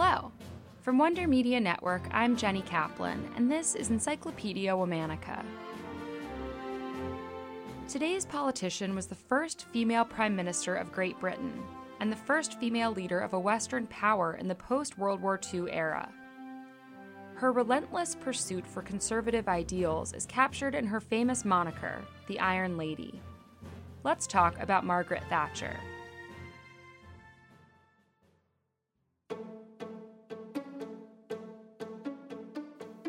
Hello. From Wonder Media Network, I'm Jenny Kaplan, and this is Encyclopedia Womannica. Today's politician was the first female Prime Minister of Great Britain and the first female leader of a Western power in the post World War II era. Her relentless pursuit for conservative ideals is captured in her famous moniker, the Iron Lady. Let's talk about Margaret Thatcher.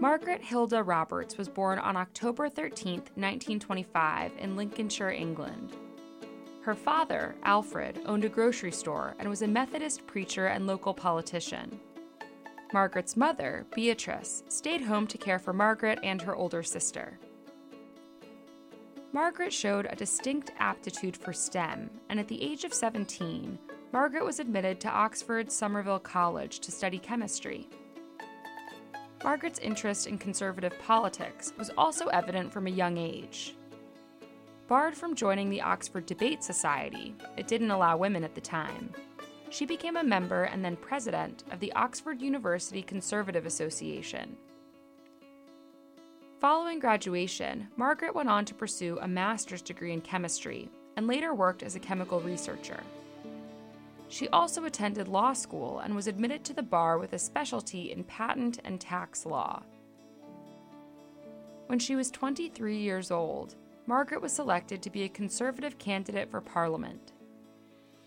Margaret Hilda Roberts was born on October 13, 1925, in Lincolnshire, England. Her father, Alfred, owned a grocery store and was a Methodist preacher and local politician. Margaret's mother, Beatrice, stayed home to care for Margaret and her older sister. Margaret showed a distinct aptitude for STEM, and at the age of 17, Margaret was admitted to Oxford's Somerville College to study chemistry. Margaret's interest in conservative politics was also evident from a young age. Barred from joining the Oxford Debate Society, it didn't allow women at the time. She became a member and then president of the Oxford University Conservative Association. Following graduation, Margaret went on to pursue a master's degree in chemistry and later worked as a chemical researcher. She also attended law school and was admitted to the bar with a specialty in patent and tax law. When she was 23 years old, Margaret was selected to be a Conservative candidate for Parliament.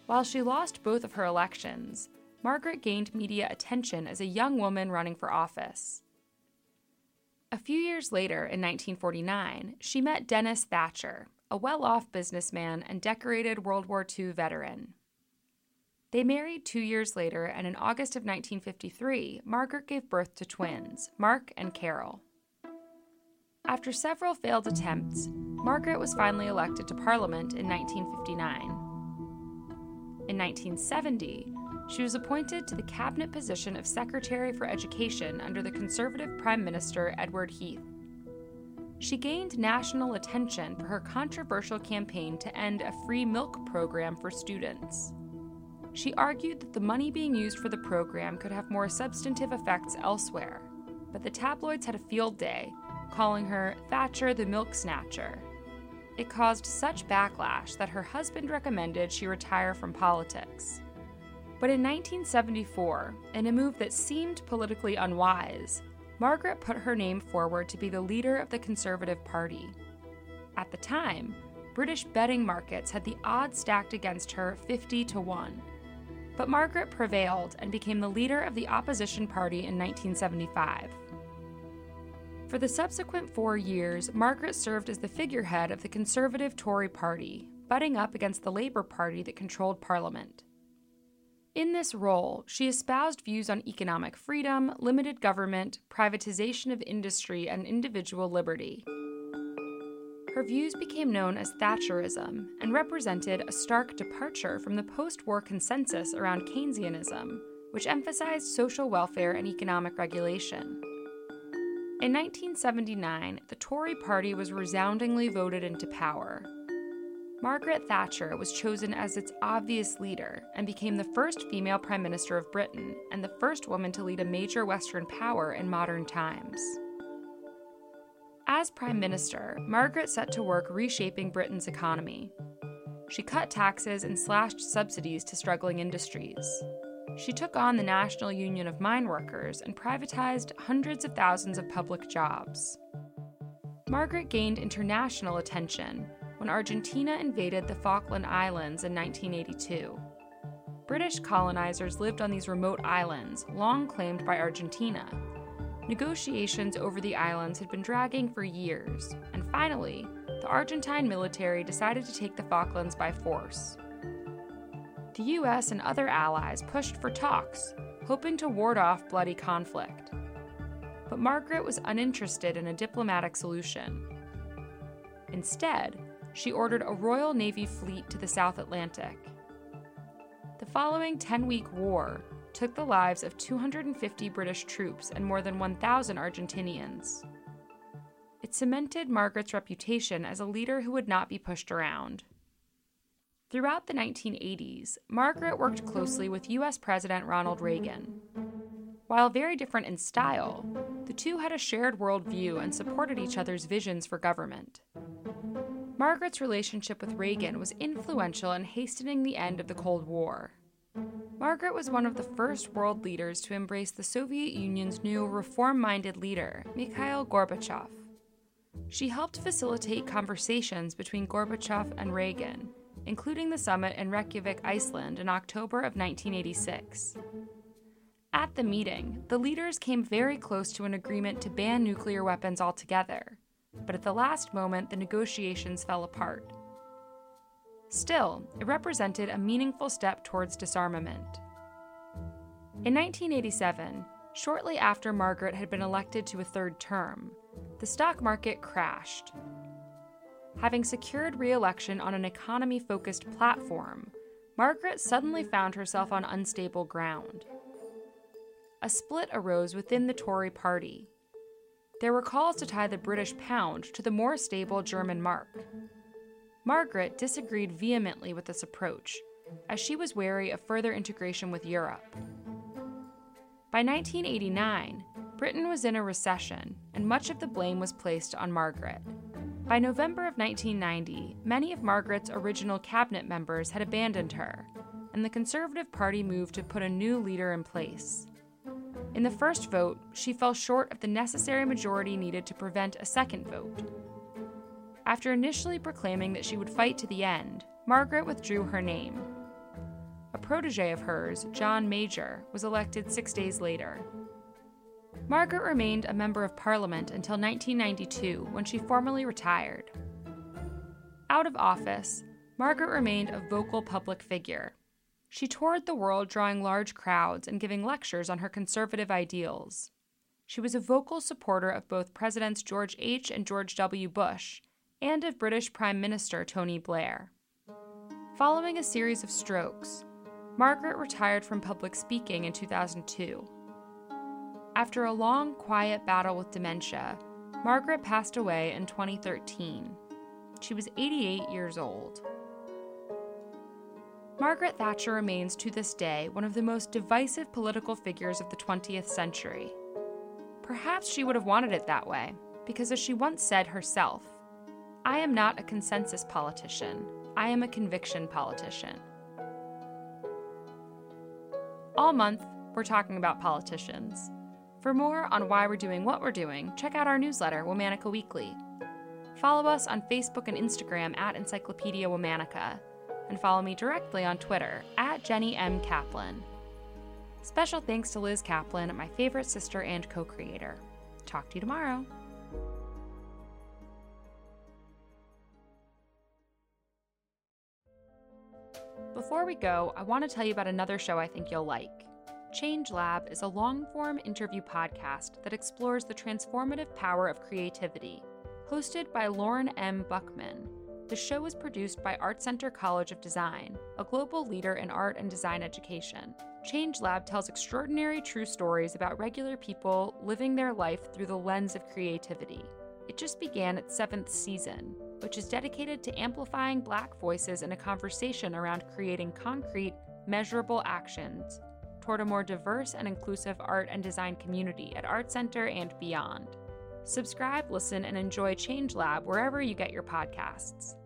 While she lost both of her elections, Margaret gained media attention as a young woman running for office. A few years later, in 1949, she met Denis Thatcher, a well off businessman and decorated World War II veteran. They married two years later, and in August of 1953, Margaret gave birth to twins, Mark and Carol. After several failed attempts, Margaret was finally elected to Parliament in 1959. In 1970, she was appointed to the cabinet position of Secretary for Education under the Conservative Prime Minister Edward Heath. She gained national attention for her controversial campaign to end a free milk program for students. She argued that the money being used for the program could have more substantive effects elsewhere, but the tabloids had a field day, calling her Thatcher the Milk Snatcher. It caused such backlash that her husband recommended she retire from politics. But in 1974, in a move that seemed politically unwise, Margaret put her name forward to be the leader of the Conservative Party. At the time, British betting markets had the odds stacked against her 50 to 1 but Margaret prevailed and became the leader of the opposition party in 1975. For the subsequent four years, Margaret served as the figurehead of the Conservative Tory party, butting up against the Labour Party that controlled Parliament. In this role, she espoused views on economic freedom, limited government, privatization of industry, and individual liberty. Her views became known as Thatcherism and represented a stark departure from the post war consensus around Keynesianism, which emphasized social welfare and economic regulation. In 1979, the Tory party was resoundingly voted into power. Margaret Thatcher was chosen as its obvious leader and became the first female Prime Minister of Britain and the first woman to lead a major Western power in modern times. As Prime Minister, Margaret set to work reshaping Britain's economy. She cut taxes and slashed subsidies to struggling industries. She took on the National Union of Mine Workers and privatized hundreds of thousands of public jobs. Margaret gained international attention when Argentina invaded the Falkland Islands in 1982. British colonizers lived on these remote islands, long claimed by Argentina, Negotiations over the islands had been dragging for years, and finally, the Argentine military decided to take the Falklands by force. The US and other allies pushed for talks, hoping to ward off bloody conflict. But Margaret was uninterested in a diplomatic solution. Instead, she ordered a Royal Navy fleet to the South Atlantic. The following 10 week war took the lives of 250 British troops and more than 1,000 Argentinians. It cemented Margaret's reputation as a leader who would not be pushed around. Throughout the 1980s, Margaret worked closely with U.S. President Ronald Reagan. While very different in style, the two had a shared worldview and supported each other's visions for government. Margaret's relationship with Reagan was influential in hastening the end of the Cold War. Margaret was one of the first world leaders to embrace the Soviet Union's new reform minded leader, Mikhail Gorbachev. She helped facilitate conversations between Gorbachev and Reagan, including the summit in Reykjavik, Iceland in October of 1986. At the meeting, the leaders came very close to an agreement to ban nuclear weapons altogether, but at the last moment, the negotiations fell apart. Still, it represented a meaningful step towards disarmament. In 1987, shortly after Margaret had been elected to a third term, the stock market crashed. Having secured re election on an economy focused platform, Margaret suddenly found herself on unstable ground a split arose within the Tory party. There were calls to tie the British pound to the more stable German mark. Margaret disagreed vehemently with this approach, as she was wary of further integration with Europe. By 1989, Britain was in a recession, and much of the blame was placed on Margaret. By November of 1990, many of Margaret's original cabinet members had abandoned her, and the Conservative Party moved to put a new leader in place. In the first vote, she fell short of the necessary majority needed to prevent a second vote. After initially proclaiming that she would fight to the end, Margaret withdrew her name. A protege of hers, John Major, was elected six days later. Margaret remained a member of Parliament until 1992 when she formally retired. Out of office, Margaret remained a vocal public figure. She toured the world drawing large crowds and giving lectures on her conservative ideals. She was a vocal supporter of both Presidents George H. and George W. Bush, and of British Prime Minister Tony Blair. Following a series of strokes, Margaret retired from public speaking in 2002. After a long, quiet battle with dementia, Margaret passed away in 2013. She was 88 years old. Margaret Thatcher remains to this day one of the most divisive political figures of the 20th century. Perhaps she would have wanted it that way, because as she once said herself, I am not a consensus politician, I am a conviction politician. All month, we're talking about politicians. For more on why we're doing what we're doing, check out our newsletter, Womannica Weekly. Follow us on Facebook and Instagram at Encyclopedia Womannica and follow me directly on Twitter at Jenny M. Kaplan. Special thanks to Liz Kaplan, my favorite sister and co creator. Talk to you tomorrow. Before we go, I want to tell you about another show I think you'll like. Change Lab is a long form interview podcast that explores the transformative power of creativity, hosted by Lorne M. Buchman the show is produced by Art Center College of Design, a global leader in art and design education. Change Lab tells extraordinary true stories about regular people living their life through the lens of creativity. It just began its seventh season, which is dedicated to amplifying Black voices in a conversation around creating concrete, measurable actions toward a more diverse and inclusive art and design community at Art Center and beyond. Subscribe, listen, and enjoy Change Lab wherever you get your podcasts.